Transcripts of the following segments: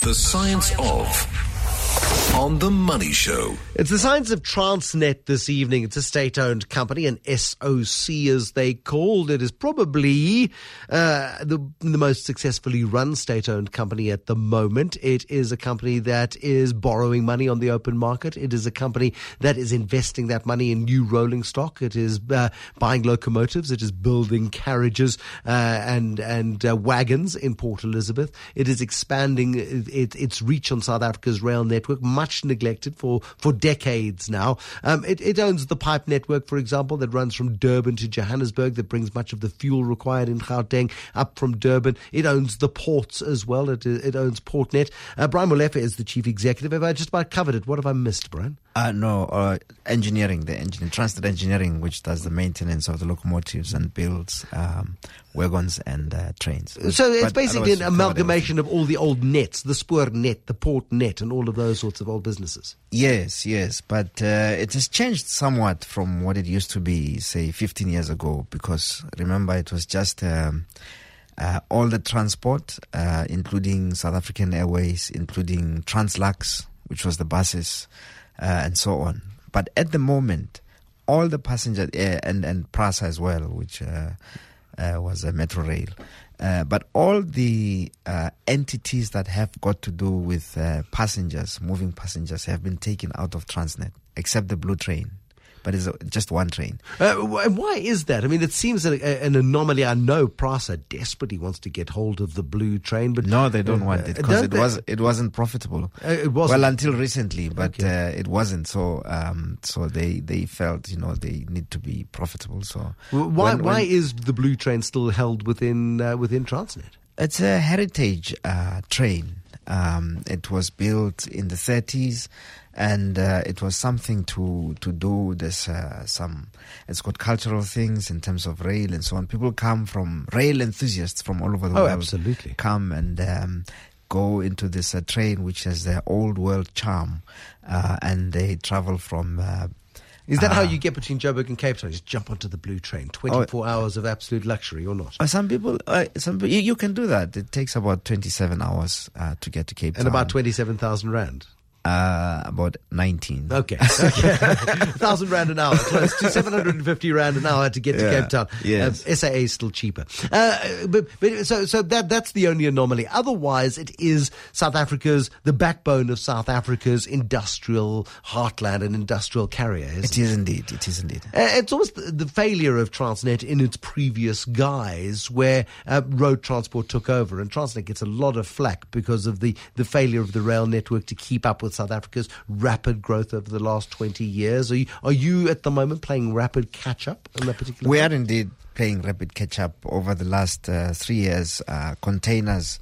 The Science of on The Money Show. It's the science of Transnet this evening. It's a state owned company, an SOC as they called it, is probably uh, the, the most successfully run state owned company at the moment. It is a company that is borrowing money on the open market. It is a company that is investing that money in new rolling stock. It is uh, buying locomotives. It is building carriages uh, and, and uh, wagons in Port Elizabeth. It is expanding it, its reach on South Africa's rail network much neglected for, for decades now. Um, it, it owns the pipe network, for example, that runs from Durban to Johannesburg, that brings much of the fuel required in Gauteng up from Durban. It owns the ports as well. It, it owns Portnet. Uh, Brian Molefe is the chief executive. Have I just about covered it? What have I missed, Brian? Uh, no, uh, engineering, the engineering, Transnet Engineering, which does the maintenance of the locomotives and builds um, wagons and uh, trains. So it's but basically an amalgamation of all the old nets, the Spoornet, the Portnet, and all of those sorts of old businesses. Yes, yes, but uh, it has changed somewhat from what it used to be, say, 15 years ago, because remember, it was just. Um, uh, all the transport, uh, including South African Airways, including Translux, which was the buses, uh, and so on. But at the moment, all the passenger uh, and and Prasa as well, which uh was a metro rail, uh, but all the uh, entities that have got to do with passengers, moving passengers, have been taken out of Transnet, except the Blue Train but it's just one train. Uh, why is that? I mean, it seems an, an anomaly. I know Prasa desperately wants to get hold of the blue train, but no, they don't uh, want it because it was it wasn't profitable. Uh, it wasn't. well until recently, but okay. Uh, it wasn't. So um, so they they felt you know they need to be profitable. So why when, why is the blue train still held within uh, within Transnet? It's a heritage uh, train. Um, it was built in the 30s and uh, it was something to to do this uh, some it's got cultural things in terms of rail and so on. People come from rail enthusiasts from all over the oh, world absolutely. come and um, go into this uh, train which has the old world charm. Uh, and they travel from uh, is that uh, how ah. you get between Joburg and Cape Town? Just jump onto the blue train, oh, twenty-four oh, hours of absolute luxury, or not? Uh, some people, uh, some you, you, can do that. It takes about twenty-seven hours uh, to get to Cape and Town, and about twenty-seven thousand rand. Uh, about 19. Okay. okay. 1,000 Rand an hour, close to 750 Rand an hour to get to yeah. Cape Town. Yes. Uh, SAA is still cheaper. Uh, but, but, so, so that, that's the only anomaly. Otherwise, it is South Africa's, the backbone of South Africa's industrial heartland and industrial carrier. It is indeed. It is indeed. Uh, it's almost the, the, failure of Transnet in its previous guise where uh, road transport took over. And Transnet gets a lot of flack because of the, the failure of the rail network to keep up with with South Africa's rapid growth over the last 20 years. Are you, are you at the moment playing rapid catch up in that particular? We are indeed playing rapid catch up over the last uh, three years. Uh, containers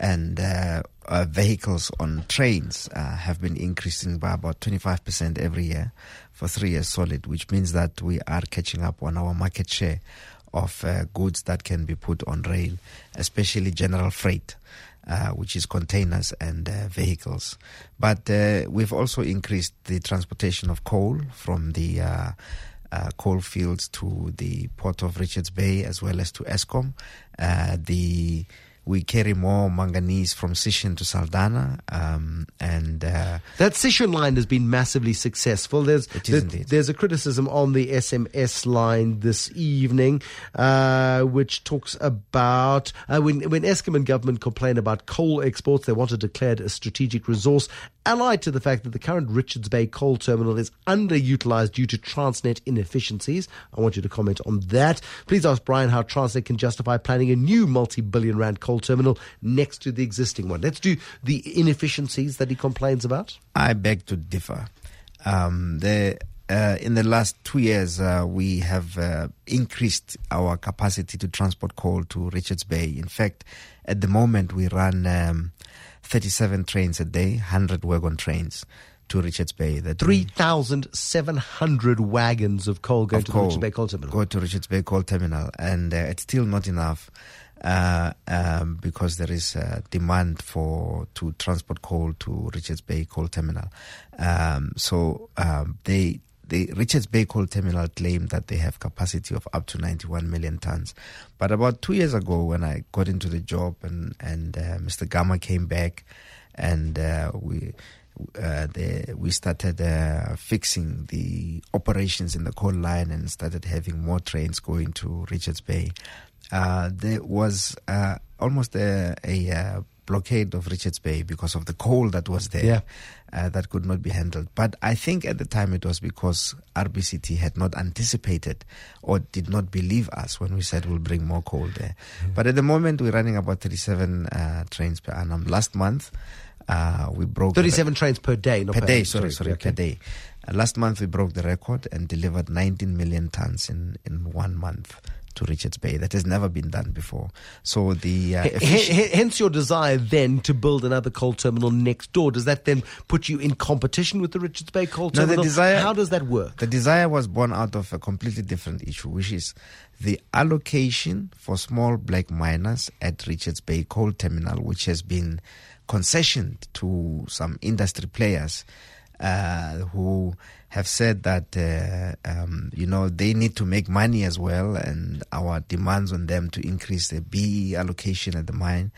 and uh, uh vehicles on trains uh, have been increasing by about 25% every year for three years solid, which means that we are catching up on our market share of uh, goods that can be put on rail, especially general freight. Uh, which is containers and uh, vehicles. But uh, we've also increased the transportation of coal from the uh, uh, coal fields to the port of Richards Bay as well as to Eskom. the we carry more manganese from Sishen to Saldanha, um, and uh, that Sishen line has been massively successful. There's there, there's a criticism on the SMS line this evening, uh, which talks about uh, when when Eskom and government complain about coal exports, they want to declare it a strategic resource, allied to the fact that the current Richards Bay coal terminal is underutilized due to Transnet inefficiencies. I want you to comment on that. Please ask Brian how Transnet can justify planning a new multi-billion rand coal terminal next to the existing one. Let's do the inefficiencies that he complains about. I beg to differ. Um, the uh, in the last two years, uh, we have uh, increased our capacity to transport coal to Richards Bay. In fact, at the moment, we run um, 37 trains a day, 100 wagon trains to Richards Bay. 3,700 wagons of coal going of to coal, Richards Bay Coal Terminal. Go to Richards Bay Coal Terminal, and uh, it's still not enough uh, um, because there is uh, demand for to transport coal to Richards Bay Coal Terminal. Um, so um, they the Richards Bay Coal Terminal claimed that they have capacity of up to 91 million tons. But about two years ago, when I got into the job and and uh, Mr. Gama came back and uh, we. Uh, the, we started uh, fixing the operations in the coal line and started having more trains going to Richards Bay. Uh, there was uh, almost a, a uh, blockade of Richards Bay because of the coal that was there Yeah. uh, that could not be handled. But I think at the time it was because RBCT had not anticipated or did not believe us when we said we'll bring more coal there. But at the moment we're running about 37 uh, trains per annum. Last month uh, we broke the- 37 trains per day, not per day. Sorry, sorry, Okay. per day. Last month we broke the record and delivered 19 million tons in in one month to Richards Bay. That has never been done before. So the uh, effici- h- hence your desire then to build another coal terminal next door. Does that then put you in competition with the Richards Bay coal terminal? No, the desire- How does that work? The desire was born out of a completely different issue, which is the allocation for small black miners at Richards Bay Coal Terminal, which has been concessioned to some industry players uh, who have said that uh, um, you know they need to make money as well, and our demands on them to increase the BE allocation at the mine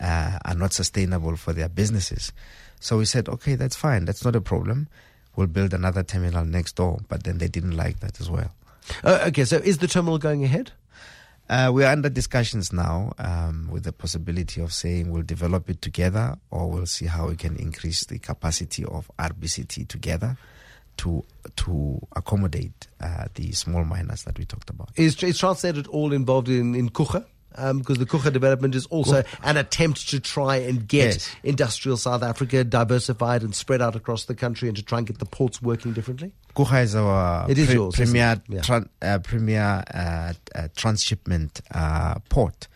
uh, are not sustainable for their businesses. So we said, okay, that's fine, that's not a problem. We'll build another terminal next door, but then they didn't like that as well. Uh, okay, so is the terminal going ahead? Uh, we are under discussions now um, with the possibility of saying we'll develop it together or we'll see how we can increase the capacity of RBCT together to to accommodate uh, the small miners that we talked about. Is, is Transnet at all involved in, in Kucha? Um, because the Kucha development is also an attempt to try and get Yes. industrial South Africa diversified and spread out across the country and to try and get the ports working differently. Kucha is our It is yours, premier? Yeah. tran- uh, premier uh, uh, transshipment uh, port,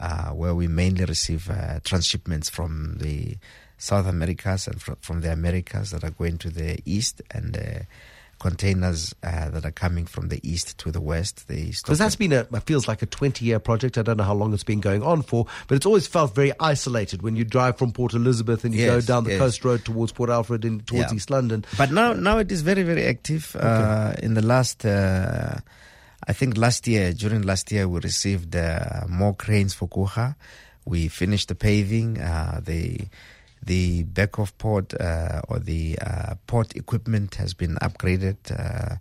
uh, where we mainly receive uh, transshipments from the South Americas and fr- from the Americas that are going to the east and. Containers uh, that are coming from the east to the west. They Because that's at- been a, it feels like a 20 year project. I don't know how long it's been going on for, but it's always felt very isolated when you drive from Port Elizabeth and you go down the yes. coast road towards Port Alfred and towards Yeah. East London. But now, now it is very, very active. Uh, in the last, uh, I think last year, during last year, we received uh, more cranes for Kuha. We finished the paving. Uh, the back of port uh, or the uh, port equipment has been upgraded. Uh,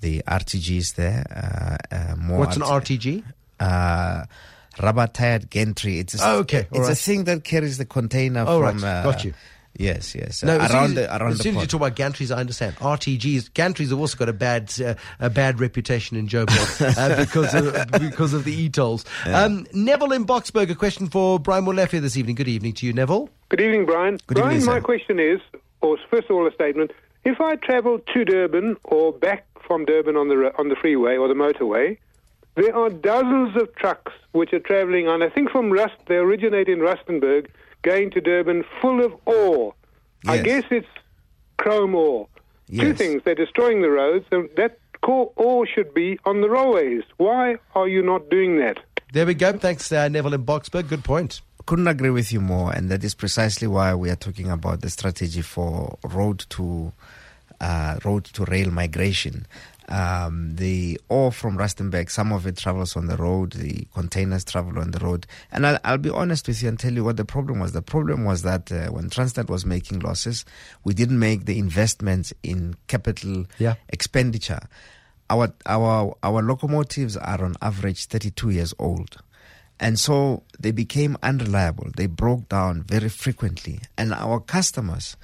the RTG is there. Uh, uh, more What's an RTG? uh, rubber tired gantry. It's a, Oh, okay. All It's a thing that carries the container Oh, from. right. Uh, Got you. Yes, yes. No, uh, as soon around as, the around as the soon as you talk about gantries, I understand. RTGs, gantries have also got a bad uh, a bad reputation in Joburg uh, because of, because of the e-tolls. Um, Neville in Boxburg, a question for Brian Molefe this evening. Good evening to you, Neville. Good evening, Brian. Good Brian, evening, my sir. question is, or first of all, a statement. If I travel to Durban or back from Durban on the on the freeway or the motorway, there are dozens of trucks which are traveling on. I think from Rust, they originate in Rustenburg, going to Durban, full of ore. I guess it's chrome ore. Two things: they're destroying the roads, and that core ore should be on the railways. Why are you not doing that? There we go. Thanks, uh, Neville in Boxburg. Good point. couldn't agree with you more, and that is precisely why we are talking about the strategy for road to uh, road to rail migration. Um, the ore from Rustenburg, some of it travels on the road, the containers travel on the road. And I'll, I'll be honest with you and tell you what the problem was. The problem was that uh, when Transnet was making losses, we didn't make the investments in capital Yeah. expenditure. Our, our, our locomotives are on average 32 years old. And so they became unreliable. They broke down very frequently. And our customers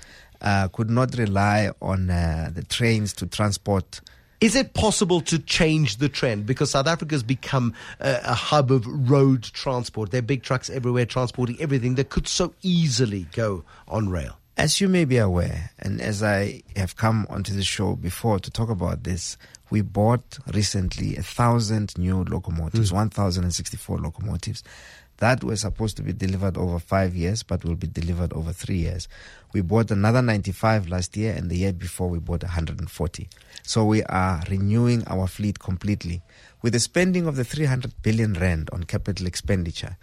uh, could not rely on uh, the trains to transport. Is it possible to change the trend? Because South Africa has become a, a hub of road transport. There are big trucks everywhere transporting everything that could so easily go on rail. As you may be aware, and as I have come onto the show before to talk about this, we bought recently a thousand new locomotives, hmm. 1,064 locomotives that were supposed to be delivered over five years, but will be delivered over three years. We bought another 95 last year, and the year before we bought 140. So we are renewing our fleet completely. With the spending of the 300 billion rand on capital expenditure,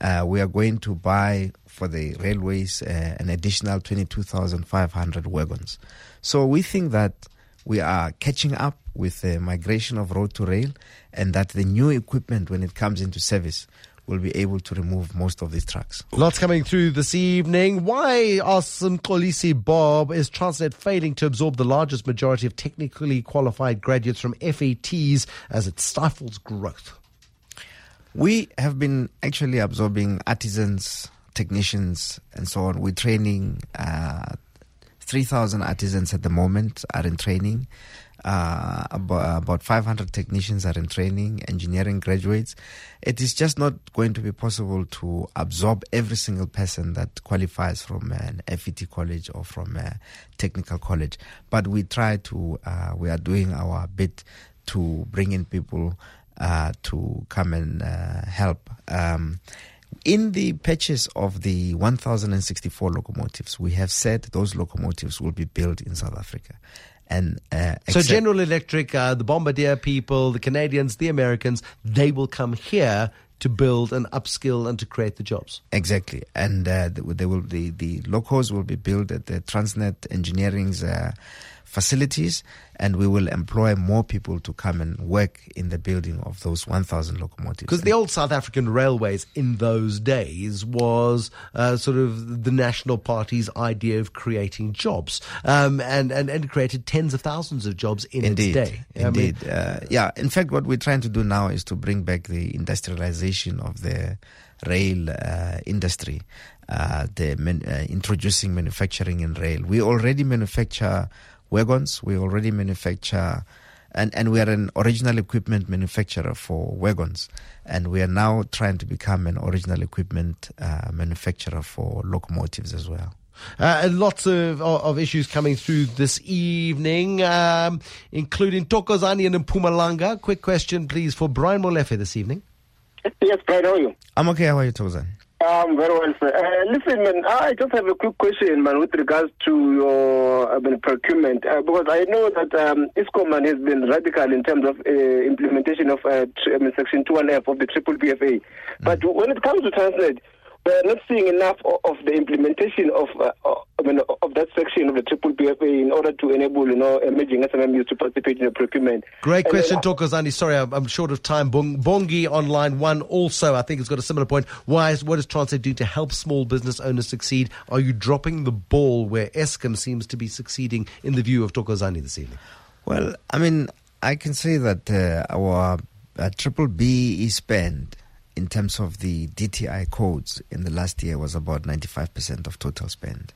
uh, we are going to buy for the railways uh, an additional 22,500 wagons. So we think that we are catching up with the migration of road to rail and that the new equipment, when it comes into service, will be able to remove most of these trucks. Lots coming through this evening. Why, asks Kolisi Bob, is Transnet failing to absorb the largest majority of technically qualified graduates from FETs as it stifles growth? We have been actually absorbing artisans, technicians, and so on. We're training uh, 3,000 artisans at the moment are in training. Uh, about, about 500 technicians are in training, engineering graduates. It is just not going to be possible to absorb every single person that qualifies from an FET college or from a technical college. But we try to, uh, we are doing our bit to bring in people uh, to come and uh, help. Um, in the purchase of the 1,064 locomotives, we have said those locomotives will be built in South Africa. And uh, So General Electric, uh, the Bombardier people, the Canadians, the Americans, they will come here to build and upskill and to create the jobs. Exactly, and uh, the- they will the the locos will be built at the Transnet Engineering's uh, facilities, and we will employ more people to come and work in the building of those 1,000 locomotives. Because the old South African railways in those days was uh, sort of the National Party's idea of creating jobs, um, and, and and created tens of thousands of jobs in Indeed, its day. I mean, indeed. uh, yeah, in fact, what we're trying to do now is to bring back the industrialization of the rail uh, industry, uh, the man, uh, introducing manufacturing in rail. We already manufacture wagons. We already manufacture. And, and we are an original equipment manufacturer for wagons, and we are now trying to become an original equipment uh, manufacturer for locomotives as well. Uh, and lots of, of of issues coming through this evening, um, including Tokozani and Mpumalanga. Quick question, please, for Brian Molefe this evening. Yes, Brian, how are you? I'm okay. How are you, Tozan? Um, very well, sir. Uh, listen, man, I just have a quick question, man, with regards to your I mean, procurement, uh, because I know that um, Eskom man, has been radical in terms of uh, implementation of uh, tr- I mean, Section 2 and F of the Triple PFA. But when it comes to Transnet, we're not seeing enough of, of the implementation of uh, of- I mean, of that section of the Triple PFA in order to enable, you know, emerging SMMEs to participate in the procurement. Great And question, then- Tokozani. Sorry, I'm, I'm short of time. Bong, Bongi on line one also, I think, has got a similar point. Why is, what is Transnet doing to help small business owners succeed? Are you dropping the ball where Eskom seems to be succeeding in the view of Tokozani this evening? Well, I mean, I can say that uh, our uh, triple B spend in terms of the DTI codes in the last year was about 95% of total spend.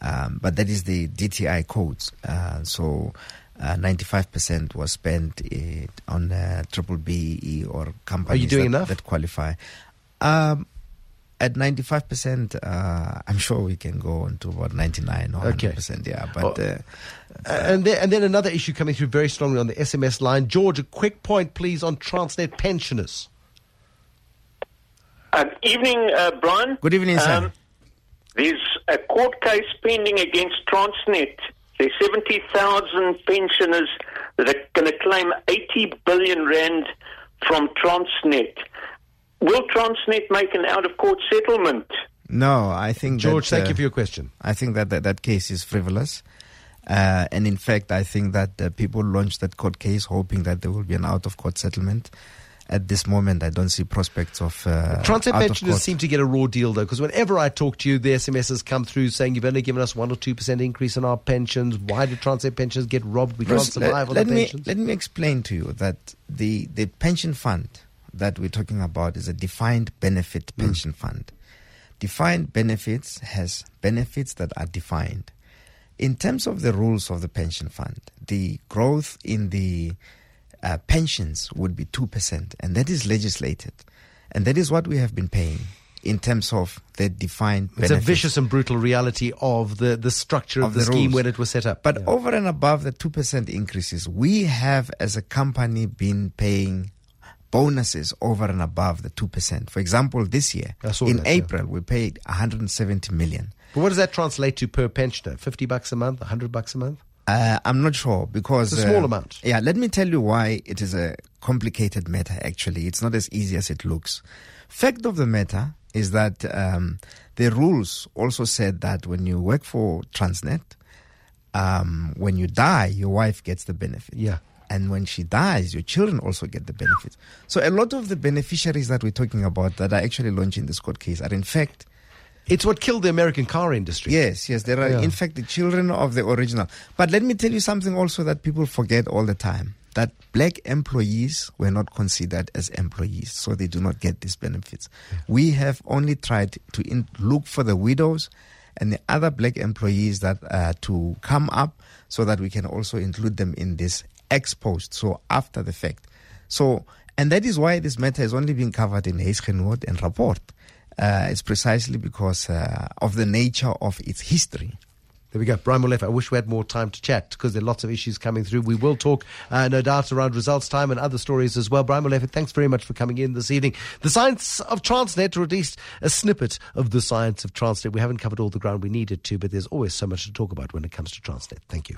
Um, but that is the DTI codes. Uh, so uh, 95% was spent uh, on uh, triple B or companies doing that, enough? that qualify. Um, at 95%, uh, I'm sure we can go on to about 99 or Okay. 100%. Yeah, but. Oh. Uh, Uh, and, then, and then another issue coming through very strongly on the SMS line. George, a quick point, please, on Transnet pensioners. Uh, evening, uh, Brian. Good evening, sir. there's a court case pending against Transnet. There's 70,000 pensioners that are going to claim 80 billion rand from Transnet. Will Transnet make an out-of-court settlement? No, I think George, that, thank uh, you for your question. I think that that, that case is frivolous. Uh, and in fact, I think that uh, people launched that court case hoping that there will be an out of court settlement. At this moment, I don't see prospects of. Uh, of pensioners seem to get a raw deal, though, because whenever I talk to you, the SMSs come through saying you've only given us 1% or 2% increase in our pensions. Why do Transnet pensioners get robbed? We can't survive let, on let the me, pensions. Let me explain to you that the, the pension fund that we're talking about is a defined benefit Hmm. pension fund. Defined benefits has benefits that are defined. In terms of the rules of the pension fund, the growth in the uh, pensions would be 2%, and that is legislated. And that is what we have been paying in terms of the defined It's a vicious and brutal reality of the, the structure of, Of the, the scheme rules. when it was set up. But Yeah. over and above the 2% increases, we have as a company been paying bonuses over and above the 2%. For example, this year, in that, yeah. April, we paid 170 million. But what does that translate to per pensioner? 50 bucks a month? 100 bucks a month? Uh, I'm not sure because It's a small uh, amount. Yeah, let me tell you why it is a complicated matter. Actually, it's not as easy as it looks. Fact of the matter is that um, the rules also said that when you work for Transnet, um, when you die, your wife gets the benefit. Yeah. and when she dies, your children also get the benefits. So a lot of the beneficiaries that we're talking about that are actually launching this court case are in fact It's what killed the American car industry. Yes, yes, there are Yeah. in fact the children of the original. But let me tell you something also that people forget all the time that black employees were not considered as employees, so they do not get these benefits. We have only tried to in- look for the widows and the other black employees that uh, to come up so that we can also include them in this ex post, so after the fact. So, and that is why this matter has only been covered in Huisgenoot and Rapport. Uh, it's precisely because uh, of the nature of its history. There we go. Brian Molefe, I wish we had more time to chat because there are lots of issues coming through. We will talk, uh, no doubt, around results time and other stories as well. Brian Molefe, thanks very much for coming in this evening. The Science of Transnet, or at least a snippet of the Science of Transnet. We haven't covered all the ground we needed to, but there's always so much to talk about when it comes to Transnet. Thank you.